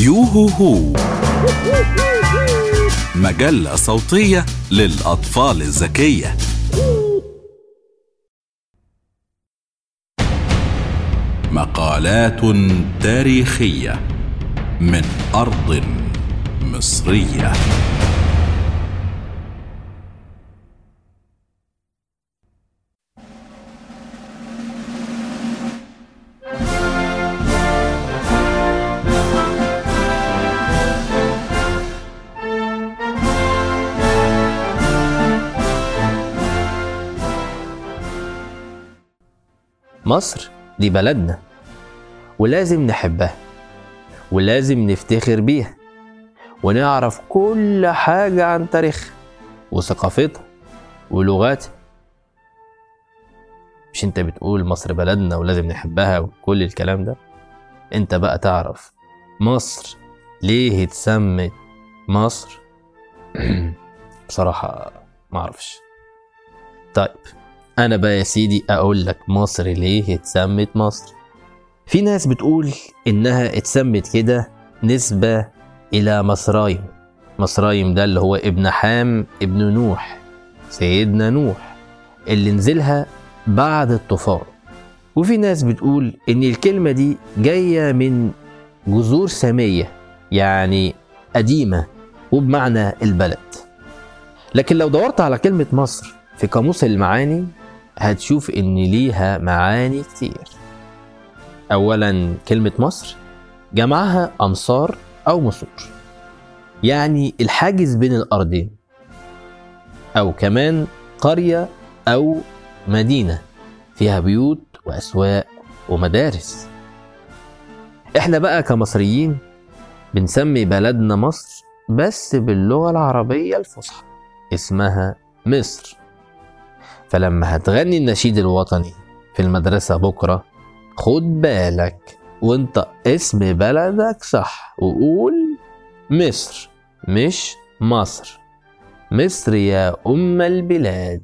يوهو هو. مجلة صوتية للأطفال الذكية. مقالات تاريخية من أرض مصرية. مصر دي بلدنا. ولازم نحبها ولازم نفتخر بيها ونعرف كل حاجة عن تاريخها وثقافتها ولغاتها. مش انت بتقول مصر بلدنا ولازم نحبها وكل الكلام ده؟ انت بقى تعرف مصر ليه اتسمت مصر؟ بصراحة معرفش طيب. أنا بقى يا سيدي أقول لك مصر ليه اتسمت مصر. في ناس بتقول إنها اتسمت كده نسبة إلى مصرايم. مصرايم ده اللي هو ابن حام ابن نوح سيدنا نوح اللي نزلها بعد الطوفان وفي ناس بتقول إن الكلمة دي جاية من جذور سامية يعني قديمة وبمعنى البلد. لكن لو دورت على كلمة مصر في قاموس المعاني هتشوف إن ليها معاني كتير. اولا كلمة مصر. جمعها أمصار أو مصور. يعني الحاجز بين الأرضين. أو كمان قرية أو مدينة فيها بيوت وأسواق ومدارس. إحنا بقى كمصريين بنسمي بلدنا مصر بس باللغة العربية الفصحى اسمها مصر. فلما هتغني النشيد الوطني في المدرسة بكرة خد بالك وانت اسم بلدك صح وقول مصر مش مصر. مصر يا أم البلاد.